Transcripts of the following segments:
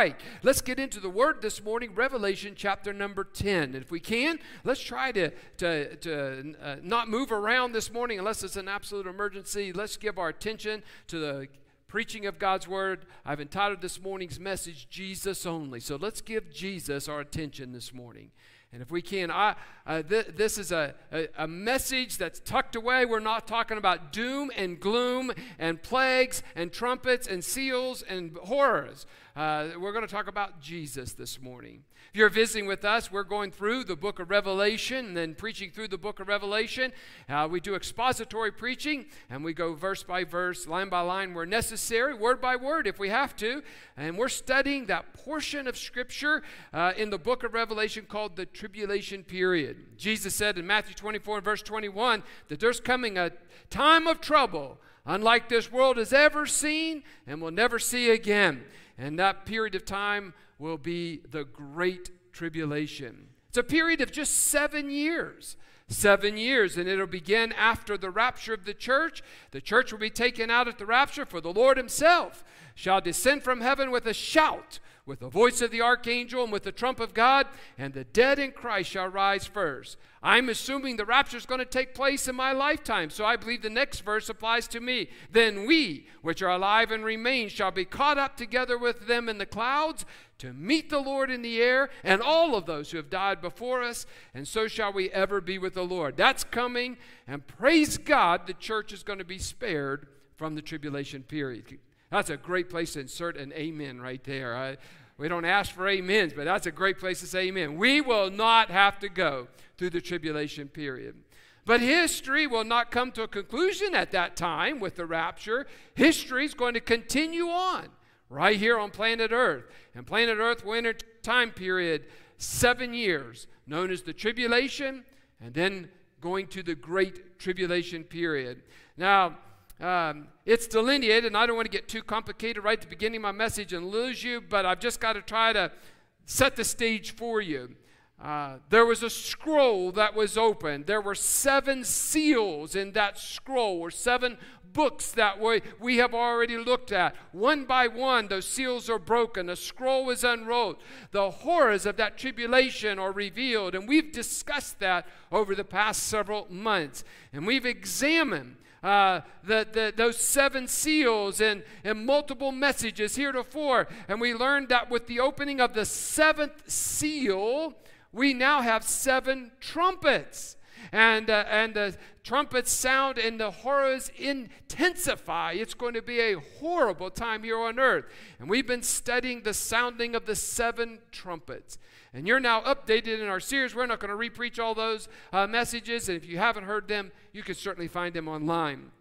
Right, let's get into the word this morning, Revelation chapter number 10. And if we can, let's try to, to, to uh, not move around this morning unless it's an absolute emergency. Let's give our attention to the preaching of God's word. I've entitled this morning's message, Jesus Only. So let's give Jesus our attention this morning. And if we can, I, uh, th- this is a, a, a, message that's tucked away. We're not talking about doom and gloom and plagues and trumpets and seals and horrors. Uh, we're going to talk about Jesus this morning. If you're visiting with us, we're going through the book of Revelation and then preaching through the book of Revelation. Uh, we do expository preaching and we go verse by verse, line by line where necessary, word by word if we have to. And we're studying that portion of Scripture uh, in the book of Revelation called the tribulation period. Jesus said in Matthew 24 and verse 21 that there's coming a time of trouble unlike this world has ever seen and will never see again. And that period of time will be the Great Tribulation. It's a period of just seven years. Seven years, and it'll begin after the rapture of the church. The church will be taken out at the rapture, for the Lord Himself shall descend from heaven with a shout with the voice of the archangel and with the trump of God, and the dead in Christ shall rise first. I'm assuming the rapture is going to take place in my lifetime, so I believe the next verse applies to me. Then we, which are alive and remain, shall be caught up together with them in the clouds to meet the Lord in the air, and all of those who have died before us, and so shall we ever be with the Lord. That's coming, and praise God, the church is going to be spared from the tribulation period. That's a great place to insert an amen right there. I, we don't ask for amens, but that's a great place to say amen. We will not have to go through the tribulation period. But history will not come to a conclusion at that time with the rapture. History is going to continue on right here on planet Earth. And planet Earth will enter time period seven years, known as the tribulation, and then going to the great tribulation period. Now, um, it's delineated, and I don't want to get too complicated right at the beginning of my message and lose you, but I've just got to try to set the stage for you. Uh, there was a scroll that was opened. There were seven seals in that scroll, or seven books that we, we have already looked at. One by one, those seals are broken. A scroll is unrolled. The horrors of that tribulation are revealed. And we've discussed that over the past several months. And we've examined uh, the, the, those seven seals and, and multiple messages heretofore. And we learned that with the opening of the seventh seal, we now have seven trumpets. And, uh, and the trumpets sound and the horrors intensify. It's going to be a horrible time here on earth. And we've been studying the sounding of the seven trumpets. And you're now updated in our series. We're not going to repreach all those uh, messages. And if you haven't heard them, you can certainly find them online.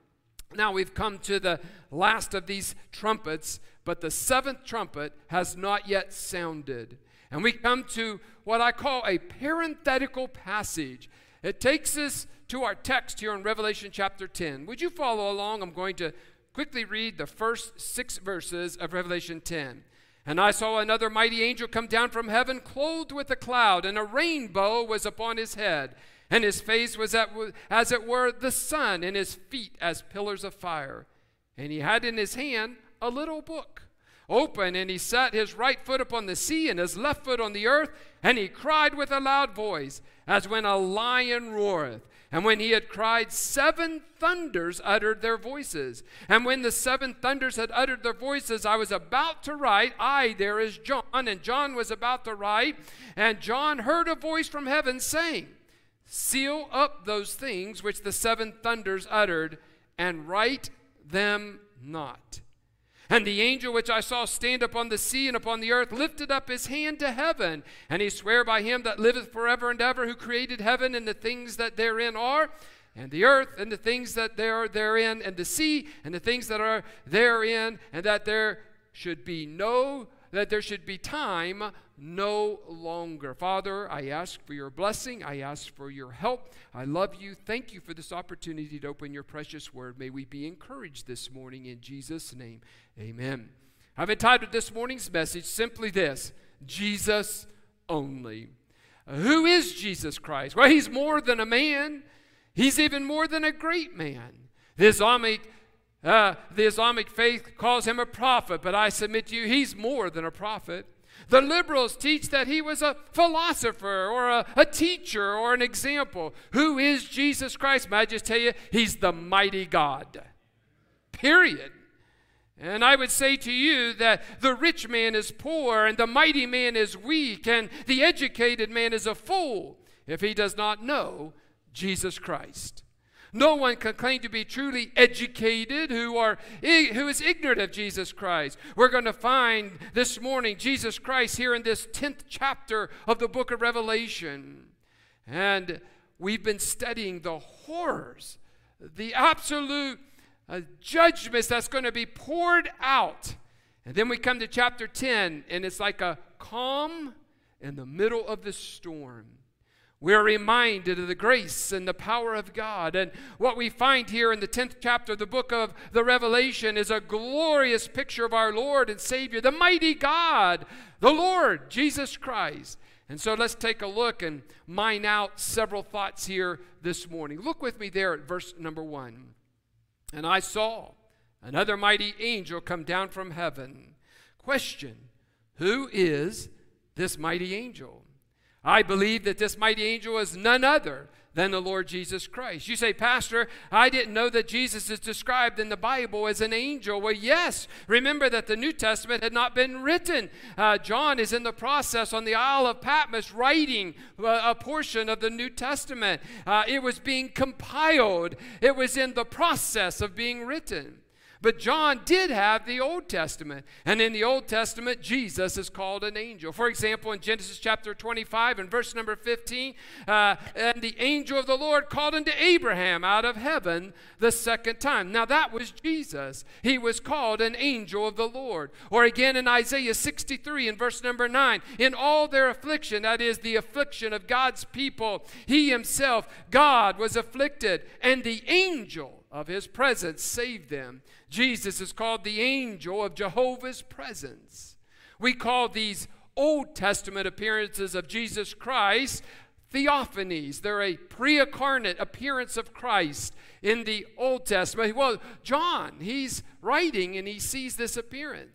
Now we've come to the last of these trumpets, but the seventh trumpet has not yet sounded. And we come to what I call a parenthetical passage. It takes us to our text here in Revelation chapter 10. Would you follow along? I'm going to quickly read the first six verses of Revelation 10. And I saw another mighty angel come down from heaven, clothed with a cloud, and a rainbow was upon his head. And his face was as it were the sun, and his feet as pillars of fire. And he had in his hand a little book open, and he set his right foot upon the sea and his left foot on the earth, and he cried with a loud voice, as when a lion roareth. And when he had cried, seven thunders uttered their voices. And when the seven thunders had uttered their voices, I was about to write, I, there is John, and John was about to write, and John heard a voice from heaven saying, Seal up those things which the seven thunders uttered, and write them not. And the angel which I saw stand upon the sea and upon the earth lifted up his hand to heaven, and he sware by him that liveth forever and ever, who created heaven and the things that therein are, and the earth and the things that there are therein, and the sea and the things that are therein, and that there should be no that there should be time no longer. Father, I ask for your blessing. I ask for your help. I love you. Thank you for this opportunity to open your precious word. May we be encouraged this morning in Jesus' name. Amen. I've entitled this morning's message simply this Jesus only. Who is Jesus Christ? Well, he's more than a man, he's even more than a great man. The Islamic, uh, the Islamic faith calls him a prophet, but I submit to you, he's more than a prophet. The liberals teach that he was a philosopher or a, a, teacher or an example. Who is Jesus Christ? May I just tell you, he's the mighty God. Period. And I would say to you that the rich man is poor, and the mighty man is weak, and the educated man is a fool if he does not know Jesus Christ. No one can claim to be truly educated who, are, who is ignorant of Jesus Christ. We're going to find this morning Jesus Christ here in this 10th chapter of the book of Revelation. And we've been studying the horrors, the absolute uh, judgments that's going to be poured out. And then we come to chapter 10, and it's like a calm in the middle of the storm. We're reminded of the grace and the power of God. And what we find here in the 10th chapter of the book of the Revelation is a glorious picture of our Lord and Savior, the mighty God, the Lord, Jesus Christ. And so let's take a look and mine out several thoughts here this morning. Look with me there at verse number one. And I saw another mighty angel come down from heaven. Question Who is this mighty angel? I believe that this mighty angel is none other than the Lord Jesus Christ. You say, Pastor, I didn't know that Jesus is described in the Bible as an angel. Well, yes. Remember that the New Testament had not been written. Uh, John is in the process on the Isle of Patmos writing uh, a portion of the New Testament. Uh, it was being compiled, it was in the process of being written. But John did have the Old Testament. And in the Old Testament, Jesus is called an angel. For example, in Genesis chapter 25 and verse number 15, uh, and the angel of the Lord called unto Abraham out of heaven the second time. Now that was Jesus. He was called an angel of the Lord. Or again in Isaiah 63 and verse number 9, in all their affliction, that is the affliction of God's people, he himself, God, was afflicted, and the angel of his presence saved them. Jesus is called the angel of Jehovah's presence. We call these Old Testament appearances of Jesus Christ theophanies. They're a pre incarnate appearance of Christ in the Old Testament. Well, John, he's writing and he sees this appearance.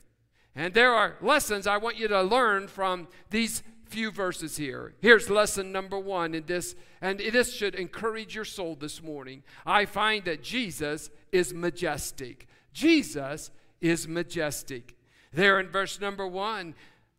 And there are lessons I want you to learn from these few verses here. Here's lesson number one in this, and this should encourage your soul this morning. I find that Jesus is majestic. Jesus is majestic. There in verse number one,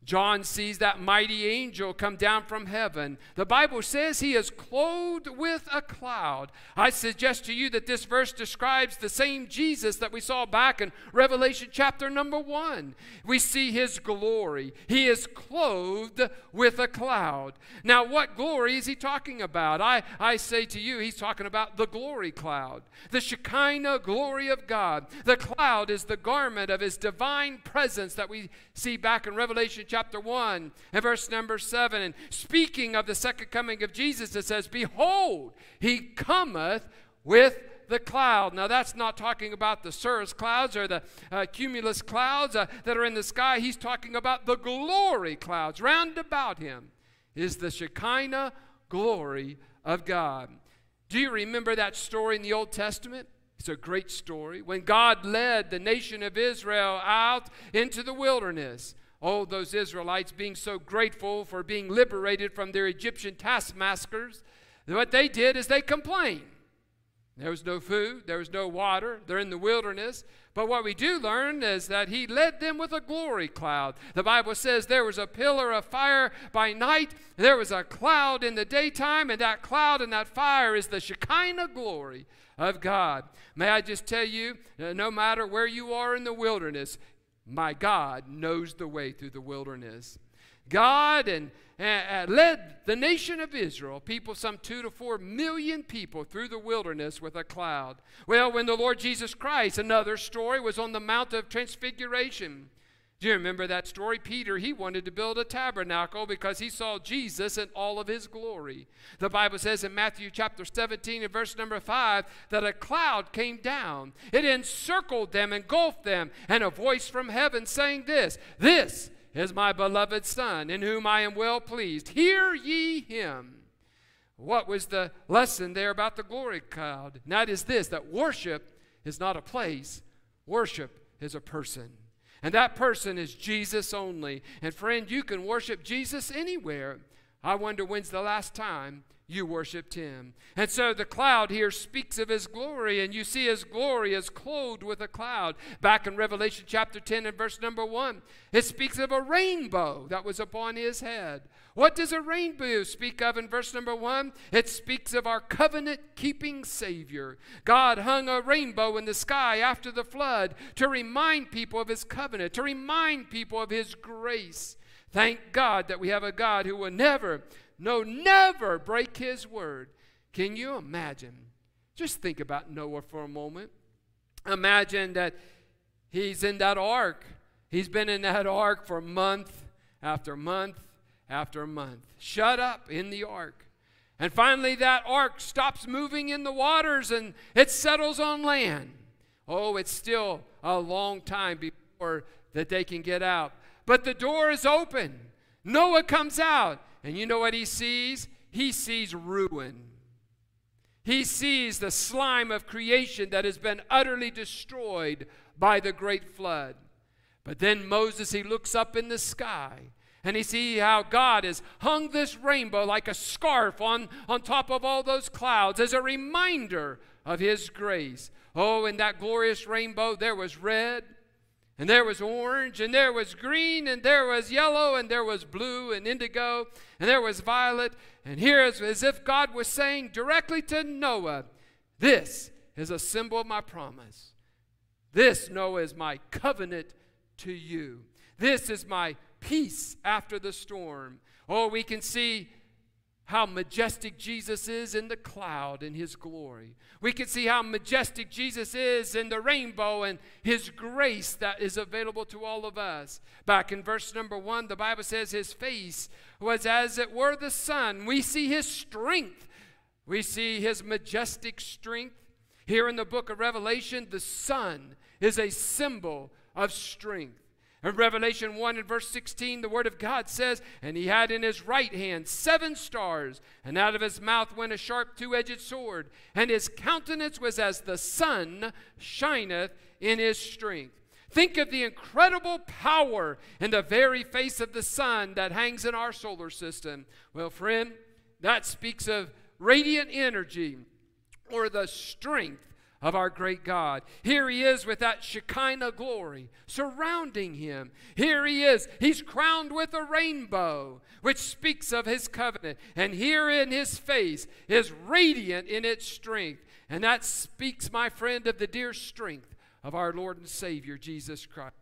John sees that mighty angel come down from heaven. The Bible says he is clothed with a cloud. I suggest to you that this verse describes the same Jesus that we saw back in Revelation chapter number one. We see his glory. He is clothed with a cloud. Now, what glory is he talking about? I, I say to you, he's talking about the glory cloud, the Shekinah glory of God. The cloud is the garment of his divine presence that we see back in Revelation chapter chapter 1 and verse number 7. And speaking of the second coming of Jesus, it says, Behold, he cometh with the cloud. Now, that's not talking about the cirrus clouds or the uh, cumulus clouds uh, that are in the sky. He's talking about the glory clouds. Round about him is the Shekinah glory of God. Do you remember that story in the Old Testament? It's a great story. When God led the nation of Israel out into the wilderness, Oh, those Israelites being so grateful for being liberated from their Egyptian taskmasters, what they did is they complained. There was no food, there was no water, they're in the wilderness. But what we do learn is that he led them with a glory cloud. The Bible says there was a pillar of fire by night, there was a cloud in the daytime, and that cloud and that fire is the Shekinah glory of God. May I just tell you, uh, no matter where you are in the wilderness, my God knows the way through the wilderness. God and led the nation of Israel, people, some two to four million people, through the wilderness with a cloud. Well, when the Lord Jesus Christ, another story, was on the Mount of Transfiguration, Do you remember that story? Peter, he wanted to build a tabernacle because he saw Jesus in all of his glory. The Bible says in Matthew chapter 17 and verse number 5 that a cloud came down. It encircled them, engulfed them, and a voice from heaven saying this This is my beloved Son, in whom I am well pleased. Hear ye him. What was the lesson there about the glory cloud? And that is this that worship is not a place, worship is a person. And that person is Jesus only. And friend, you can worship Jesus anywhere. I wonder when's the last time you worshiped him. And so the cloud here speaks of his glory, and you see his glory is clothed with a cloud. Back in Revelation chapter 10 and verse number 1, it speaks of a rainbow that was upon his head. What does a rainbow speak of in verse number 1? It speaks of our covenant keeping Savior. God hung a rainbow in the sky after the flood to remind people of his covenant, to remind people of his grace. Thank God that we have a God who will never no, never break his word. Can you imagine? Just think about Noah for a moment. Imagine that he's in that ark. He's been in that ark for month after month after month, shut up in the ark. And finally, that ark stops moving in the waters and it settles on land. Oh, it's still a long time before that they can get out. But the door is open. Noah comes out. And you know what he sees? He sees ruin. He sees the slime of creation that has been utterly destroyed by the great flood. But then Moses, he looks up in the sky and he sees how God has hung this rainbow like a scarf on, on top of all those clouds as a reminder of his grace. Oh, in that glorious rainbow, there was red, and there was orange, and there was green, and there was yellow, and there was blue and indigo, and there was violet. And here is as if God was saying directly to Noah, This is a symbol of my promise. This, Noah, is my covenant to you. This is my peace after the storm. Oh, we can see how majestic Jesus is in the cloud in his glory. We can see how majestic Jesus is in the rainbow and his grace that is available to all of us. Back in verse number one, the Bible says his face was as it were the sun. We see his strength, we see his majestic strength. Here in the book of Revelation, the sun is a symbol of strength. In Revelation 1 and verse 16, the Word of God says, And he had in his right hand seven stars, and out of his mouth went a sharp two edged sword, and his countenance was as the sun shineth in his strength. Think of the incredible power in the very face of the sun that hangs in our solar system. Well, friend, that speaks of radiant energy or the strength of our great God. Here he is with that Shekinah glory surrounding him. Here he is. He's crowned with a rainbow, which speaks of his covenant. And here in his face is radiant in its strength. And that speaks, my friend, of the dear strength of our Lord and Savior, Jesus Christ.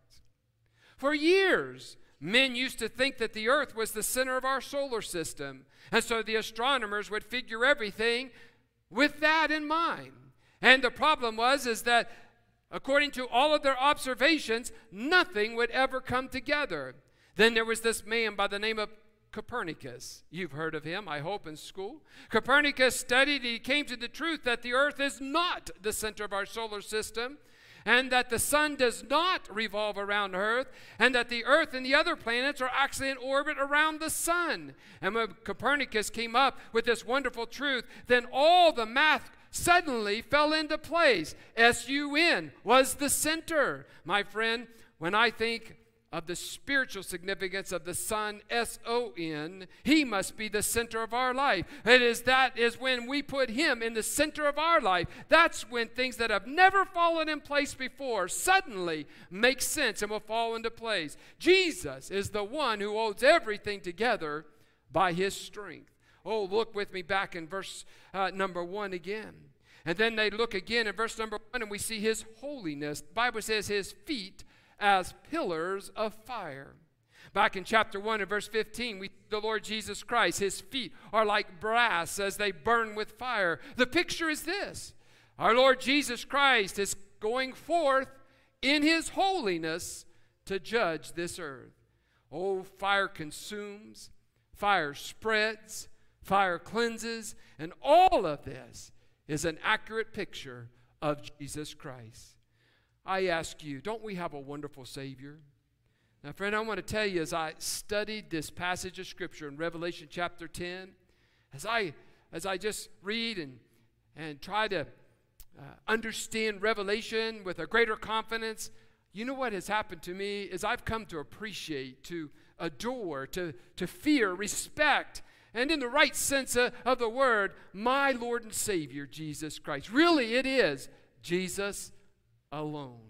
For years, men used to think that the earth was the center of our solar system. And so the astronomers would figure everything with that in mind. And the problem was is that according to all of their observations, nothing would ever come together. Then there was this man by the name of Copernicus. You've heard of him, I hope, in school. Copernicus studied, he came to the truth that the earth is not the center of our solar system, and that the sun does not revolve around earth, and that the earth and the other planets are actually in orbit around the sun. And when Copernicus came up with this wonderful truth, then all the math suddenly fell into place. S-U-N was the center. My friend, when I think of the spiritual significance of the Son, S O N, He must be the center of our life. It is that is when we put Him in the center of our life. That's when things that have never fallen in place before suddenly make sense and will fall into place. Jesus is the one who holds everything together by His strength. Oh, look with me back in verse uh, number one again. And then they look again in verse number one and we see his holiness. The Bible says his feet as pillars of fire. Back in chapter 1 and verse 15, we the Lord Jesus Christ, his feet are like brass as they burn with fire. The picture is this our Lord Jesus Christ is going forth in his holiness to judge this earth. Oh, fire consumes, fire spreads, fire cleanses, and all of this is an accurate picture of Jesus Christ. I ask you, don't we have a wonderful Savior? Now, friend, I want to tell you as I studied this passage of Scripture in Revelation chapter 10, as I, as I just read and, and try to uh, understand Revelation with a greater confidence, you know what has happened to me is I've come to appreciate, to adore, to, to fear, respect, and in the right sense of, the word, my Lord and Savior, Jesus Christ. Really, it is Jesus alone.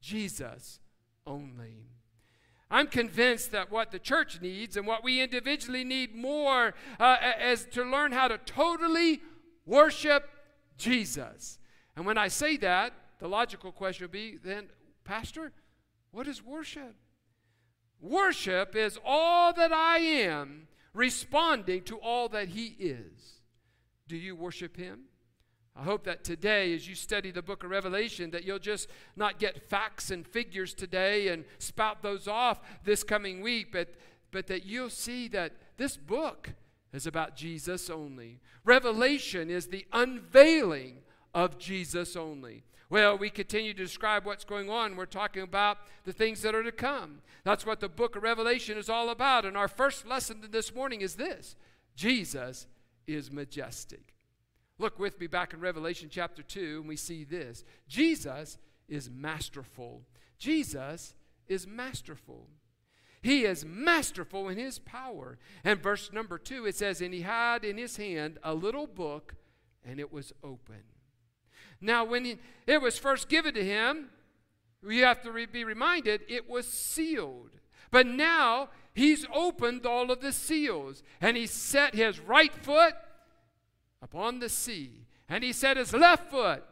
Jesus only. I'm convinced that what the church needs and what we individually need more uh, is to learn how to totally worship Jesus. And when I say that, the logical question would be then, Pastor, what is worship? Worship is all that I am responding to all that He is. Do you worship Him? I hope that today, as you study the book of Revelation, that you'll just not get facts and figures today and spout those off this coming week, but, but that you'll see that this book is about Jesus only. Revelation is the unveiling of Jesus only. Well, we continue to describe what's going on. We're talking about the things that are to come. That's what the book of Revelation is all about. And our first lesson this morning is this Jesus is majestic. Look with me back in Revelation chapter 2, and we see this Jesus is masterful. Jesus is masterful. He is masterful in his power. And verse number 2, it says, And he had in his hand a little book, and it was open. Now, when he, it was first given to him, we have to re- be reminded it was sealed. But now he's opened all of the seals and he set his right foot upon the sea and he set his left foot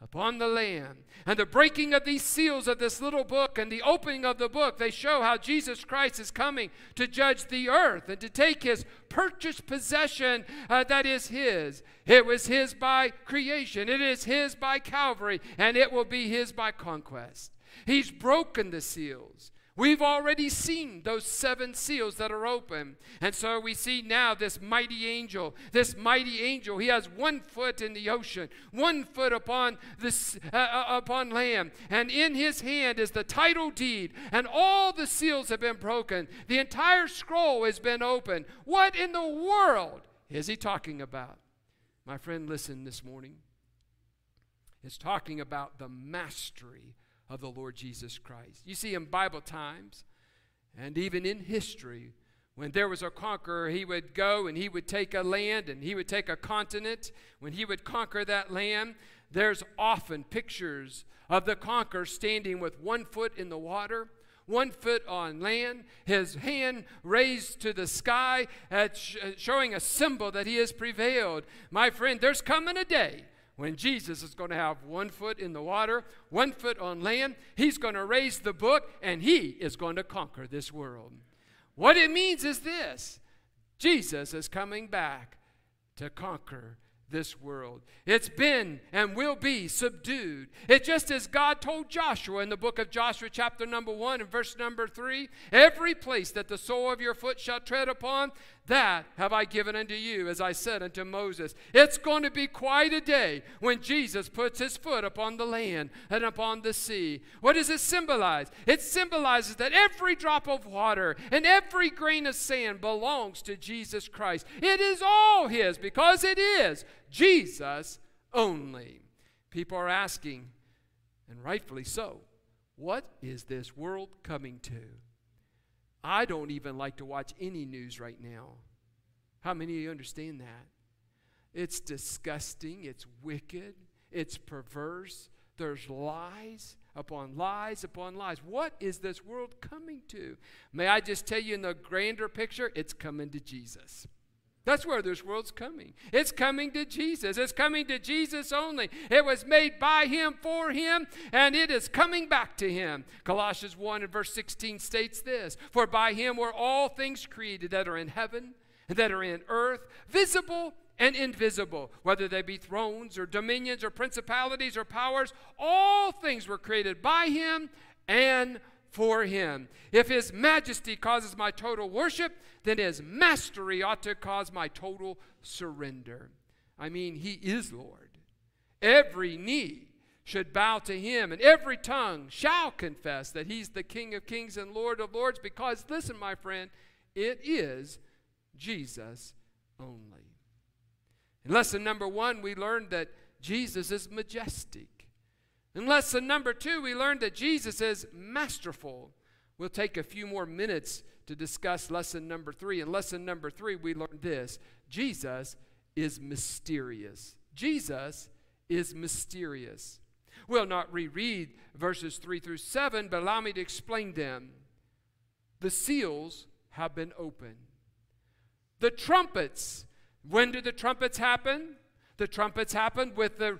upon the land. And the breaking of these seals of this little book and the opening of the book, they show how Jesus Christ is coming to judge the earth and to take his purchased possession uh, that is his. It was his by creation, it is his by Calvary, and it will be his by conquest. He's broken the seals. We've already seen those seven seals that are open. And so we see now this mighty angel. This mighty angel, he has one foot in the ocean, one foot upon, this, uh, uh, upon land. And in his hand is the title deed. And all the seals have been broken. The entire scroll has been opened. What in the world is he talking about? My friend, listen this morning. It's talking about the mastery of the Lord Jesus Christ. You see, in Bible times and even in history, when there was a conqueror, he would go and he would take a land and he would take a continent. When he would conquer that land, there's often pictures of the conqueror standing with one foot in the water, one foot on land, his hand raised to the sky, showing a symbol that he has prevailed. My friend, there's coming a day when Jesus is going to have one foot in the water, one foot on land. He's going to raise the book and he is going to conquer this world. What it means is this Jesus is coming back to conquer this world. It's been and will be subdued. It just as God told Joshua in the book of Joshua, chapter number one and verse number three every place that the sole of your foot shall tread upon, that have I given unto you, as I said unto Moses. It's going to be quite a day when Jesus puts his foot upon the land and upon the sea. What does it symbolize? It symbolizes that every drop of water and every grain of sand belongs to Jesus Christ. It is all his because it is Jesus only. People are asking, and rightfully so, what is this world coming to? I don't even like to watch any news right now. How many of you understand that? It's disgusting, it's wicked, it's perverse. There's lies upon lies upon lies. What is this world coming to? May I just tell you in the grander picture, it's coming to Jesus. That's where this world's coming. It's coming to Jesus. It's coming to Jesus only. It was made by him for him, and it is coming back to him. Colossians 1 and verse 16 states this For by him were all things created that are in heaven and that are in earth, visible and invisible, whether they be thrones or dominions or principalities or powers, all things were created by him and for him. If his majesty causes my total worship, then his mastery ought to cause my total surrender. I mean, he is Lord. Every knee should bow to him, and every tongue shall confess that he's the King of kings and Lord of lords, because, listen, my friend, it is Jesus only. In lesson number one, we learned that Jesus is majestic. In lesson number two, we learned that Jesus is masterful. We'll take a few more minutes to discuss lesson number three. In lesson number three, we learned this Jesus is mysterious. Jesus is mysterious. We'll not reread verses 3 through 7, but allow me to explain them. The seals have been opened. The trumpets, when did the trumpets happen? The trumpets happened with the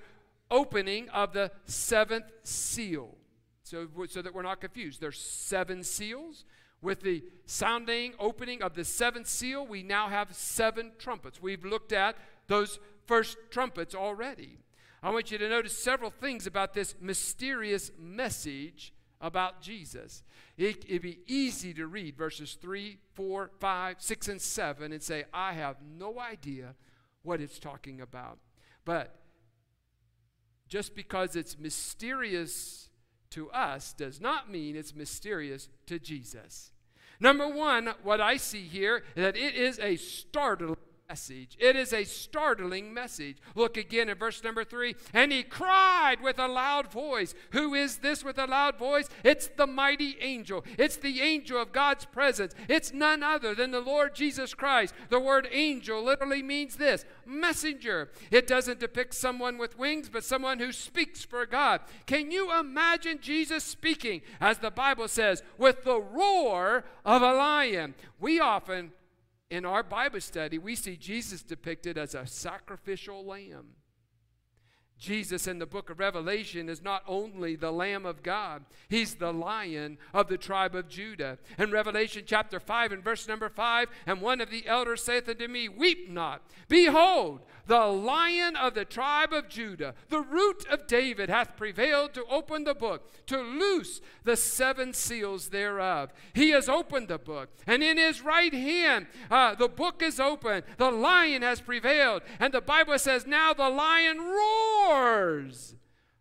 opening of the seventh seal. So, so that we're not confused. There's seven seals. With the sounding opening of the seventh seal, we now have seven trumpets. We've looked at those first trumpets already. I want you to notice several things about this mysterious message about Jesus. It, would be easy to read verses 3, 4, 5, 6, and 7 and say, I have no idea what it's talking about. But just because it's mysterious to us does not mean it's mysterious to Jesus. Number one, what I see here is that it is a startling message. It is a startling message. Look again in verse number three. And he cried with a loud voice. Who is this with a loud voice? It's the mighty angel. It's the angel of God's presence. It's none other than the Lord Jesus Christ. The word angel literally means this messenger. It doesn't depict someone with wings, but someone who speaks for God. Can you imagine Jesus speaking, as the Bible says, with the roar of a lion? We often in our Bible study, we see Jesus depicted as a sacrificial lamb. Jesus in the book of Revelation is not only the Lamb of God, he's the lion of the tribe of Judah. In Revelation chapter 5 and verse number 5, and one of the elders saith unto me, Weep not. Behold, the lion of the tribe of Judah, the root of David, hath prevailed to open the book, to loose the seven seals thereof. He has opened the book, and in his right hand uh, the book is open. The lion has prevailed. And the Bible says, Now the lion roars.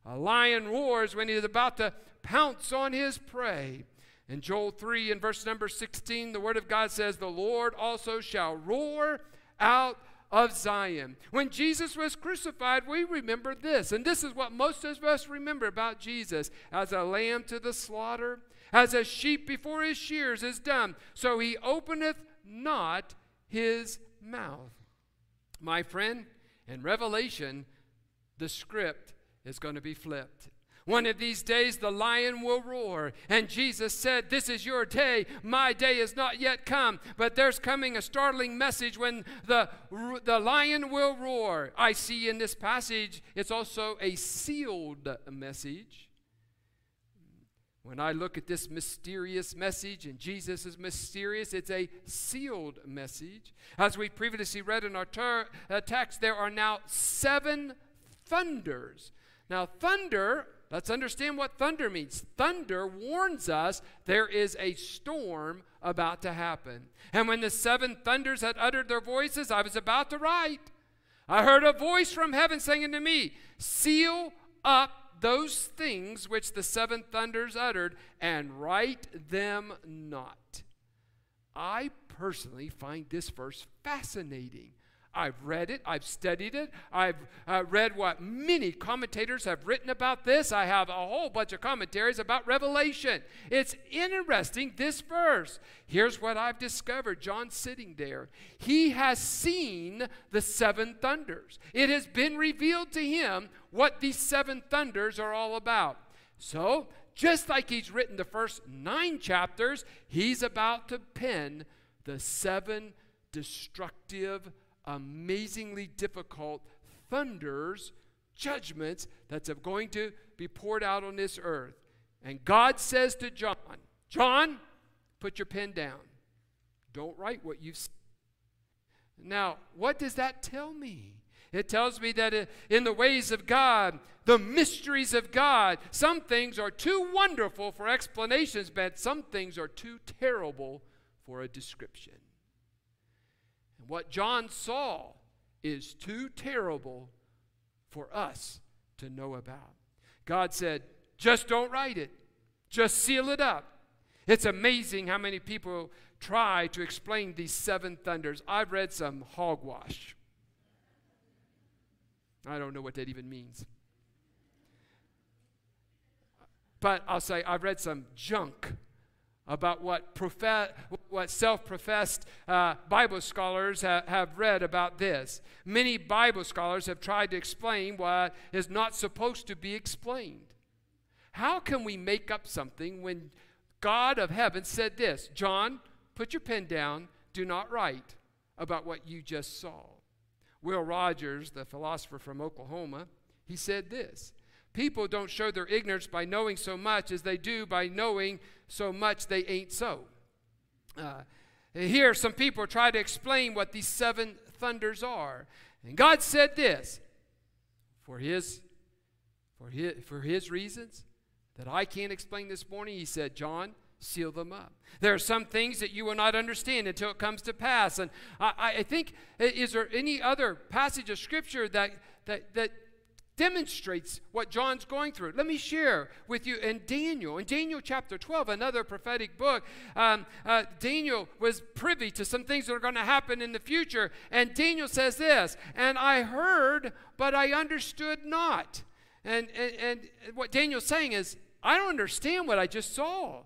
A lion roars when he is about to pounce on his prey. In Joel 3 and verse number 16, the word of God says, The Lord also shall roar out of Zion. When Jesus was crucified, we remember this. And this is what most of us remember about Jesus as a lamb to the slaughter, as a sheep before his shears is dumb. So he openeth not his mouth. My friend, in Revelation, the script is going to be flipped. One of these days the lion will roar. And Jesus said, This is your day. My day is not yet come. But there's coming a startling message when the, the lion will roar. I see in this passage it's also a sealed message. When I look at this mysterious message, and Jesus is mysterious, it's a sealed message. As we previously read in our ter- uh, text, there are now seven thunders. Now, thunder Let's understand what thunder means. Thunder warns us there is a storm about to happen. And when the seven thunders had uttered their voices, I was about to write. I heard a voice from heaven saying unto me, Seal up those things which the seven thunders uttered, and write them not. I personally find this verse fascinating. I've read it, I've studied it, I've uh, read what many commentators have written about this. I have a whole bunch of commentaries about Revelation. It's interesting, this verse. Here's what I've discovered John sitting there. He has seen the seven thunders, it has been revealed to him what these seven thunders are all about. So, just like he's written the first nine chapters, he's about to pen the seven destructive amazingly difficult thunders, judgments that's going to be poured out on this earth. And God says to John, John, put your pen down. Don't write what you've seen. Now, what does that tell me? It tells me that in the ways of God, the mysteries of God, some things are too wonderful for explanations, but some things are too terrible for a description. What John saw is too terrible for us to know about. God said, just don't write it, just seal it up. It's amazing how many people try to explain these seven thunders. I've read some hogwash. I don't know what that even means. But I'll say I've read some junk about what, profe- what self professed uh, Bible scholars ha- have read about this. Many Bible scholars have tried to explain what is not supposed to be explained. How can we make up something when God of heaven said this John, put your pen down, do not write about what you just saw? Will Rogers, the philosopher from Oklahoma, he said this People don't show their ignorance by knowing so much as they do by knowing so much they ain't so. Uh, here, some people try to explain what these seven thunders are. And God said this for his, for his, for his reasons that I can't explain this morning. He said, John, seal them up. There are some things that you will not understand until it comes to pass. And I, I think, is there any other passage of Scripture that, that, that demonstrates what John's going through. Let me share with you in Daniel. In Daniel chapter 12, another prophetic book, um, uh, Daniel was privy to some things that are going to happen in the future. And Daniel says this, and I heard, but I understood not. And, and, and what Daniel's saying is, I don't understand what I just saw.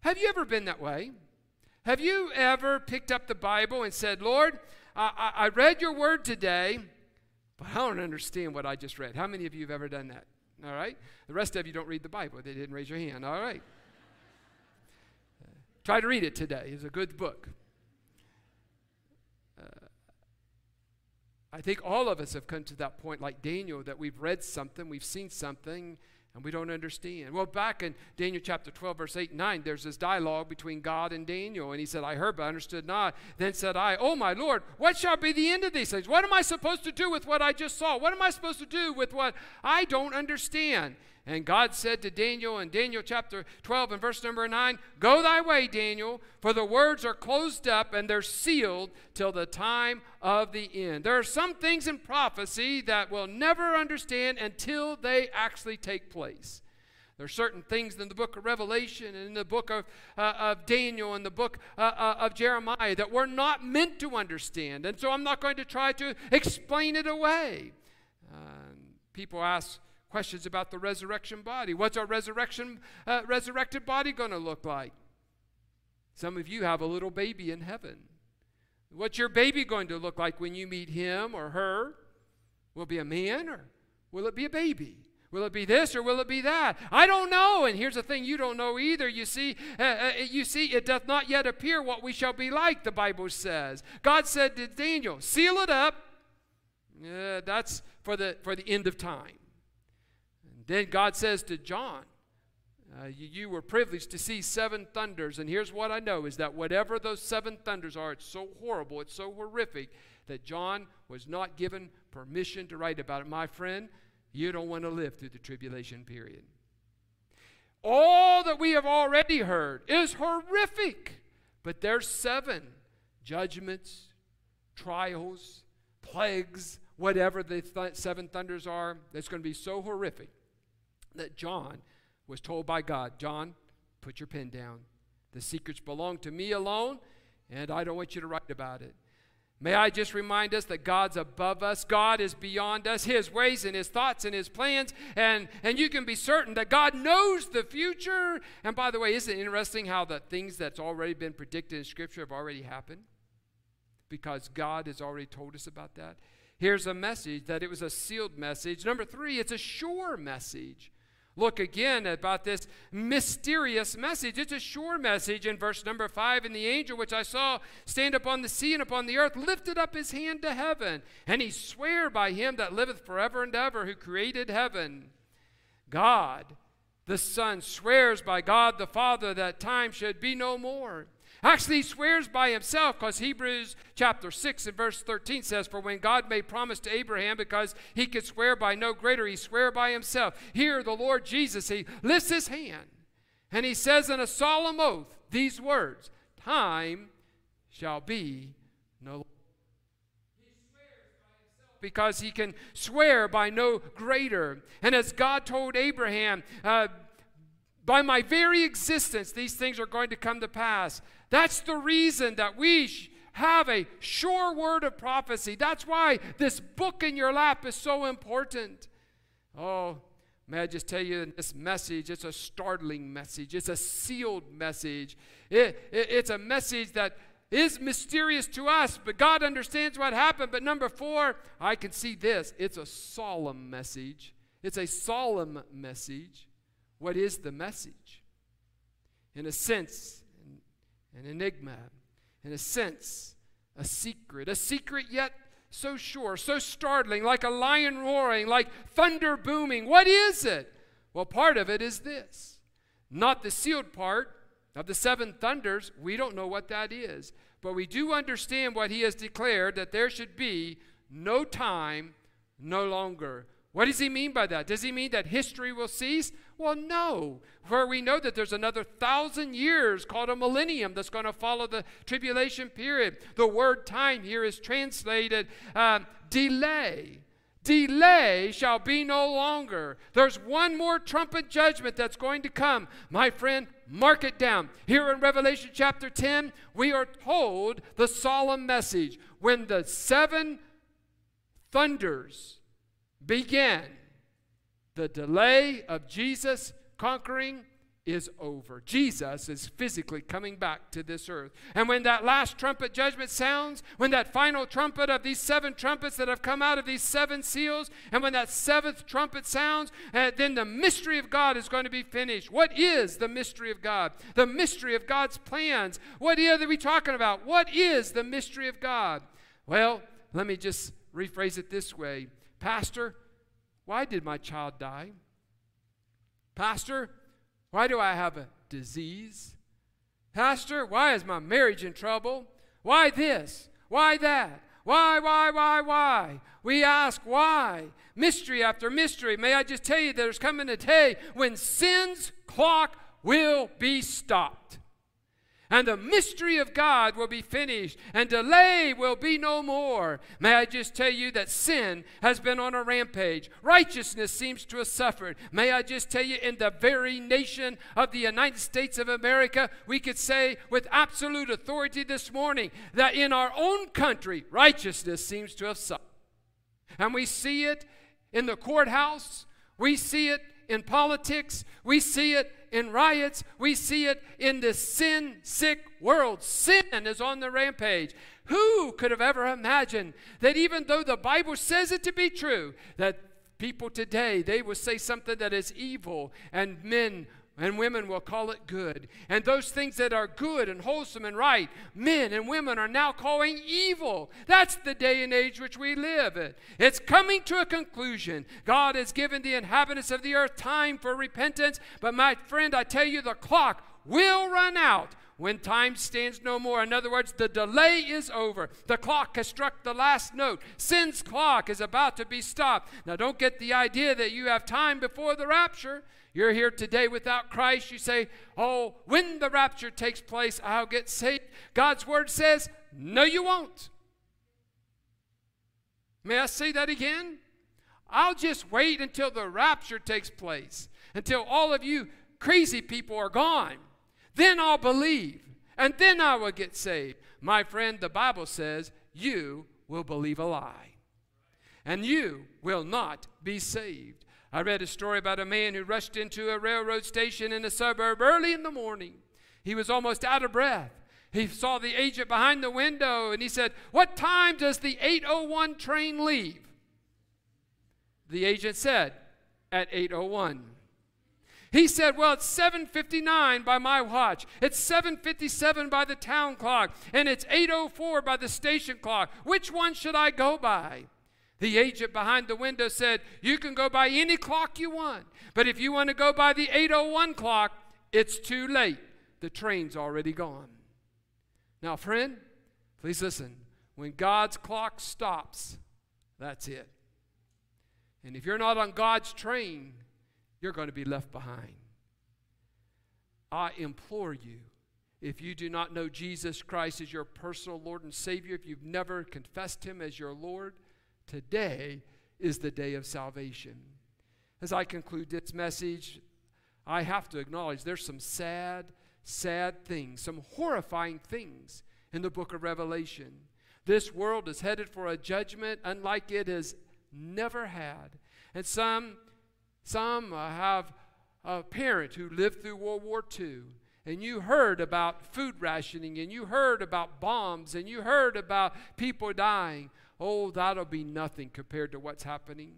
Have you ever been that way? Have you ever picked up the Bible and said, Lord, I, I read your word today, but I don't understand what I just read. How many of you have ever done that? All right? The rest of you don't read the Bible. They didn't raise your hand. All right. Uh, try to read it today. It's a good book. Uh, I think all of us have come to that point, like Daniel, that we've read something, we've seen something, and we don't understand. Well, back in Daniel chapter 12, verse 8 and 9, there's this dialogue between God and Daniel. And he said, I heard, but I understood not. Then said I, Oh, my Lord, what shall be the end of these things? What am I supposed to do with what I just saw? What am I supposed to do with what I don't understand? And God said to Daniel in Daniel chapter 12 and verse number 9, Go thy way, Daniel, for the words are closed up and they're sealed till the time of the end. There are some things in prophecy that we'll never understand until they actually take place. There are certain things in the book of Revelation and in the book of, uh, of Daniel and the book uh, uh, of Jeremiah that we're not meant to understand. And so I'm not going to try to explain it away. people ask, questions about the resurrection body. What's our resurrection, uh, resurrected body going to look like? Some of you have a little baby in heaven. What's your baby going to look like when you meet him or her? Will it be a man or will it be a baby? Will it be this or will it be that? I don't know. And here's the thing: you don't know either. You see, uh, uh, you see, it doth not yet appear what we shall be like. The Bible says. God said to Daniel, "Seal it up." Uh, that's for the for the end of time. Then God says to John, uh, you, you, were privileged to see seven thunders, and here's what I know is that whatever those seven thunders are, it's so horrible, it's so horrific that John was not given permission to write about it. My friend, you don't want to live through the tribulation period. All that we have already heard is horrific, but there's seven judgments, trials, plagues, whatever the th- seven thunders are, that's going to be so horrific that John was told by God John, put your pen down. The secrets belong to me alone, and I don't want you to write about it. May I just remind us that God's above us. God is beyond us, His ways and His thoughts and His plans. And, and you can be certain that God knows the future. And by the way, isn't it interesting how the things that's already been predicted in Scripture have already happened? Because God has already told us about that. Here's a message that it was a sealed message. Number three, it's a sure message. Look again about this mysterious message. It's a sure message in verse number five. And the angel which I saw stand upon the sea and upon the earth lifted up his hand to heaven, and he sware by him that liveth forever and ever, who created heaven. God, the Son, swears by God the Father that time should be no more. Actually, he swears by himself because Hebrews chapter 6 and verse 13 says, For when God made promise to Abraham, because he could swear by no greater, he swear by himself. Here, the Lord Jesus, he lifts his hand and he says in a solemn oath these words Time shall be no longer because he can swear by no greater. And as God told Abraham, uh, by my very existence, these things are going to come to pass. That's the reason that we have a sure word of prophecy. That's why this book in your lap is so important. Oh, may I just tell you this message? It's a startling message, it's a sealed message. It, it, it's a message that is mysterious to us, but God understands what happened. But number four, I can see this it's a solemn message. It's a solemn message. What is the message? In a sense, an enigma. In a sense, a secret. A secret yet so sure, so startling, like a lion roaring, like thunder booming. What is it? Well, part of it is this. Not the sealed part, of the seven thunders, we don't know what that is. But we do understand what he has declared that there should be no time no longer. What does he mean by that? Does he mean that history will cease? Well, no. Where we know that there's another thousand years called a millennium that's going to follow the tribulation period. The word time here is translated uh, delay. Delay shall be no longer. There's one more trumpet judgment that's going to come. My friend, mark it down. Here in Revelation chapter 10, we are told the solemn message. When the seven thunders begin, the delay of Jesus conquering is over. Jesus is physically coming back to this earth. And when that last trumpet judgment sounds, when that final trumpet of these seven trumpets that have come out of these seven seals, and when that seventh trumpet sounds, uh, then the mystery of God is going to be finished. What is the mystery of God? The mystery of God's plans. What are we talking about? What is the mystery of God? Well, let me just rephrase it this way Pastor, why did my child die? Pastor, why do I have a disease? Pastor, why is my marriage in trouble? Why this? Why that? Why, why, why, why? We ask why. Mystery after mystery. May I just tell you there's coming a day when sin's clock will be stopped and the mystery of God will be finished, and delay will be no more. May I just tell you that sin has been on a rampage. Righteousness seems to have suffered. May I just tell you, in the very nation of the United States of America, we could say with absolute authority this morning that in our own country, righteousness seems to have suffered. And we see it in the courthouse, we see it in politics, we see it in riots, we see it in this sin sick world. Sin is on the rampage. Who could have ever imagined that even though the Bible says it to be true, that people today they will say something that is evil and men and women will call it good. And those things that are good and wholesome and right, men and women are now calling evil. That's the day and age which we live in. It's coming to a conclusion. God has given the inhabitants of the earth time for repentance, but my friend, I tell you, the clock will run out when time stands no more. In other words, the delay is over. The clock has struck the last note. Sin's clock is about to be stopped. Now, don't get the idea that you have time before the rapture. You're here today without Christ. You say, Oh, when the rapture takes place, I'll get saved. God's word says, No, you won't. May I say that again? I'll just wait until the rapture takes place, until all of you crazy people are gone. Then I'll believe, and then I will get saved. My friend, the Bible says, You will believe a lie, and you will not be saved. I read a story about a man who rushed into a railroad station in a suburb early in the morning. He was almost out of breath. He saw the agent behind the window and he said, What time does the 801 train leave? The agent said, At 801. He said, "Well, it's 7:59 by my watch. It's 7:57 by the town clock, and it's 8:04 by the station clock. Which one should I go by?" The agent behind the window said, You can go by any clock you want, but if you want to go by the 801 clock, it's too late. The train's already gone. Now, friend, please listen. When God's clock stops, that's it. And if you're not on God's train, you're going to be left behind. I implore you, if you do not know Jesus Christ as your personal Lord and Savior, if you've never confessed Him as your Lord, today is the day of salvation. As I conclude this message, I have to acknowledge there's some sad, sad things, some horrifying things in the book of Revelation. This world is headed for a judgment unlike it has never had. And some, some uh, have a parent who lived through World War II, and you heard about food rationing, and you heard about bombs, and you heard about people dying. Oh, that'll be nothing compared to what's happening.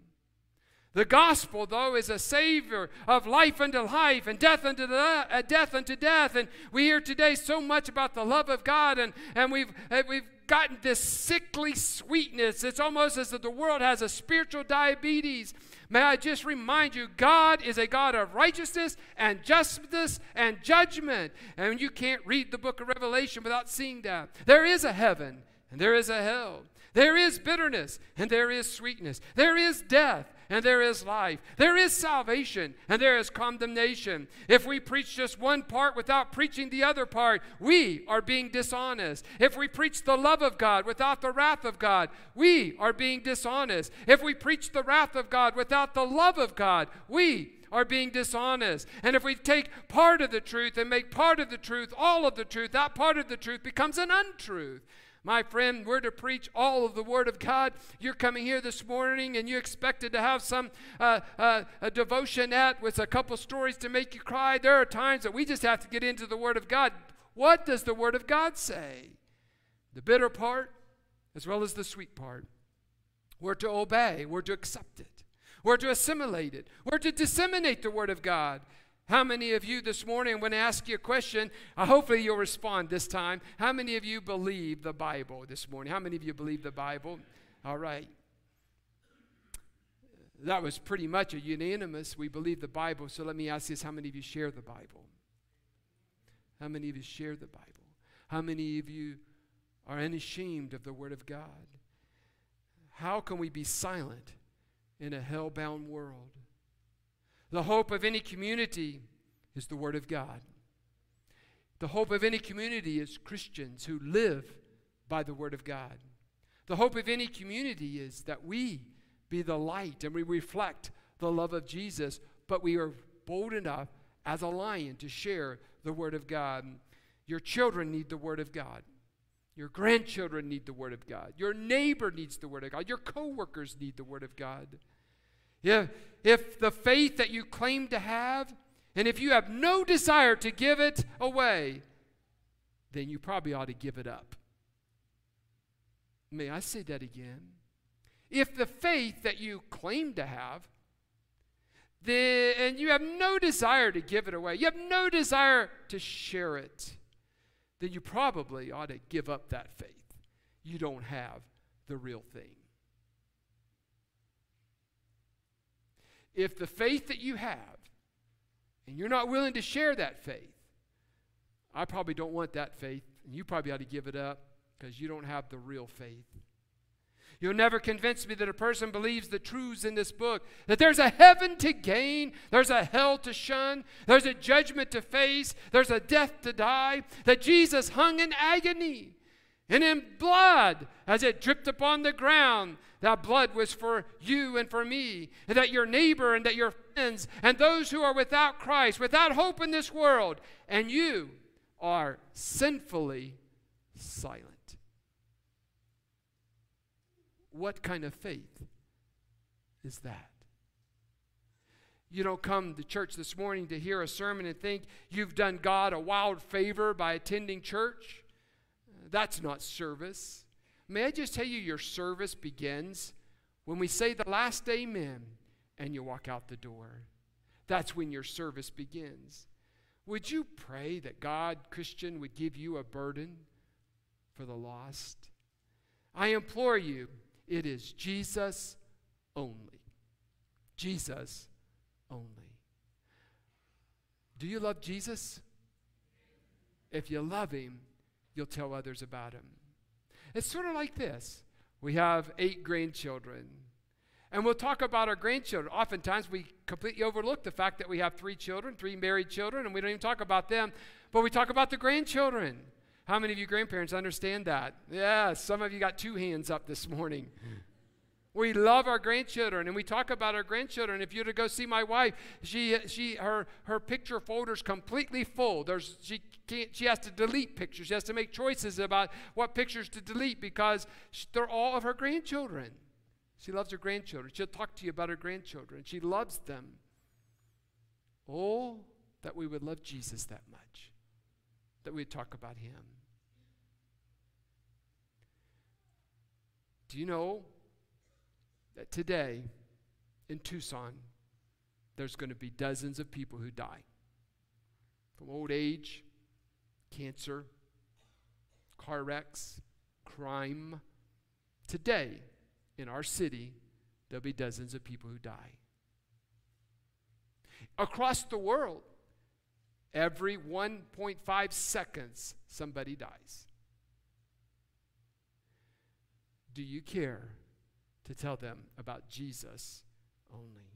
The gospel, though, is a savior of life unto life and death unto, the, uh, death unto death. And we hear today so much about the love of God, and, and we've, uh, we've gotten this sickly sweetness. It's almost as if the world has a spiritual diabetes. May I just remind you, God is a God of righteousness and justice and judgment. And you can't read the book of Revelation without seeing that. There is a heaven and there is a hell. There is bitterness and there is sweetness. There is death and there is life. There is salvation and there is condemnation. If we preach just one part without preaching the other part, we are being dishonest. If we preach the love of God without the wrath of God, we are being dishonest. If we preach the wrath of God without the love of God, we are being dishonest. And if we take part of the truth and make part of the truth all of the truth, that part of the truth becomes an untruth. My friend, we're to preach all of the Word of God. You're coming here this morning and you expected to have some uh, uh, a devotionette with a couple stories to make you cry. There are times that we just have to get into the Word of God. What does the Word of God say? The bitter part as well as the sweet part. We're to obey, we're to accept it, we're to assimilate it, we're to disseminate the Word of God. How many of you this morning, when I ask you a question, uh, hopefully you'll respond this time. How many of you believe the Bible this morning? How many of you believe the Bible? All right. That was pretty much a unanimous. We believe the Bible. So let me ask this how many of you share the Bible? How many of you share the Bible? How many of you are unashamed of the Word of God? How can we be silent in a hell bound world? The hope of any community is the Word of God. The hope of any community is Christians who live by the Word of God. The hope of any community is that we be the light and we reflect the love of Jesus, but we are bold enough as a lion to share the Word of God. Your children need the Word of God. Your grandchildren need the Word of God. Your neighbor needs the Word of God. Your coworkers need the Word of God. If, if the faith that you claim to have, and if you have no desire to give it away, then you probably ought to give it up. May I say that again? If the faith that you claim to have, and you have no desire to give it away, you have no desire to share it, then you probably ought to give up that faith. You don't have the real thing. If the faith that you have, and you're not willing to share that faith, I probably don't want that faith, and you probably ought to give it up because you don't have the real faith. You'll never convince me that a person believes the truths in this book that there's a heaven to gain, there's a hell to shun, there's a judgment to face, there's a death to die, that Jesus hung in agony and in blood as it dripped upon the ground. That blood was for you and for me, and that your neighbor and that your friends and those who are without Christ, without hope in this world, and you are sinfully silent. What kind of faith is that? You don't come to church this morning to hear a sermon and think you've done God a wild favor by attending church. That's not service. May I just tell you, your service begins when we say the last amen and you walk out the door. That's when your service begins. Would you pray that God, Christian, would give you a burden for the lost? I implore you, it is Jesus only. Jesus only. Do you love Jesus? If you love him, you'll tell others about him. It's sort of like this we have eight grandchildren. And we'll talk about our grandchildren. Oftentimes, we completely overlook the fact that we have three children, three married children, and we don't even talk about them, but we talk about the grandchildren. How many of you grandparents understand that? Yeah, some of you got two hands up this morning. We love our grandchildren and we talk about our grandchildren. If you were to go see my wife, she, she, her, her picture folder's completely full. There's, she, can't, she has to delete pictures. She has to make choices about what pictures to delete because she, they're all of her grandchildren. She loves her grandchildren. She'll talk to you about her grandchildren. She loves them. Oh, that we would love Jesus that much, that we'd talk about him. Do you know that today in Tucson, there's going to be dozens of people who die from old age, cancer, car wrecks, crime. Today, in our city, there'll be dozens of people who die. Across the world, every 1.5 seconds, somebody dies. Do you care to tell them about Jesus only.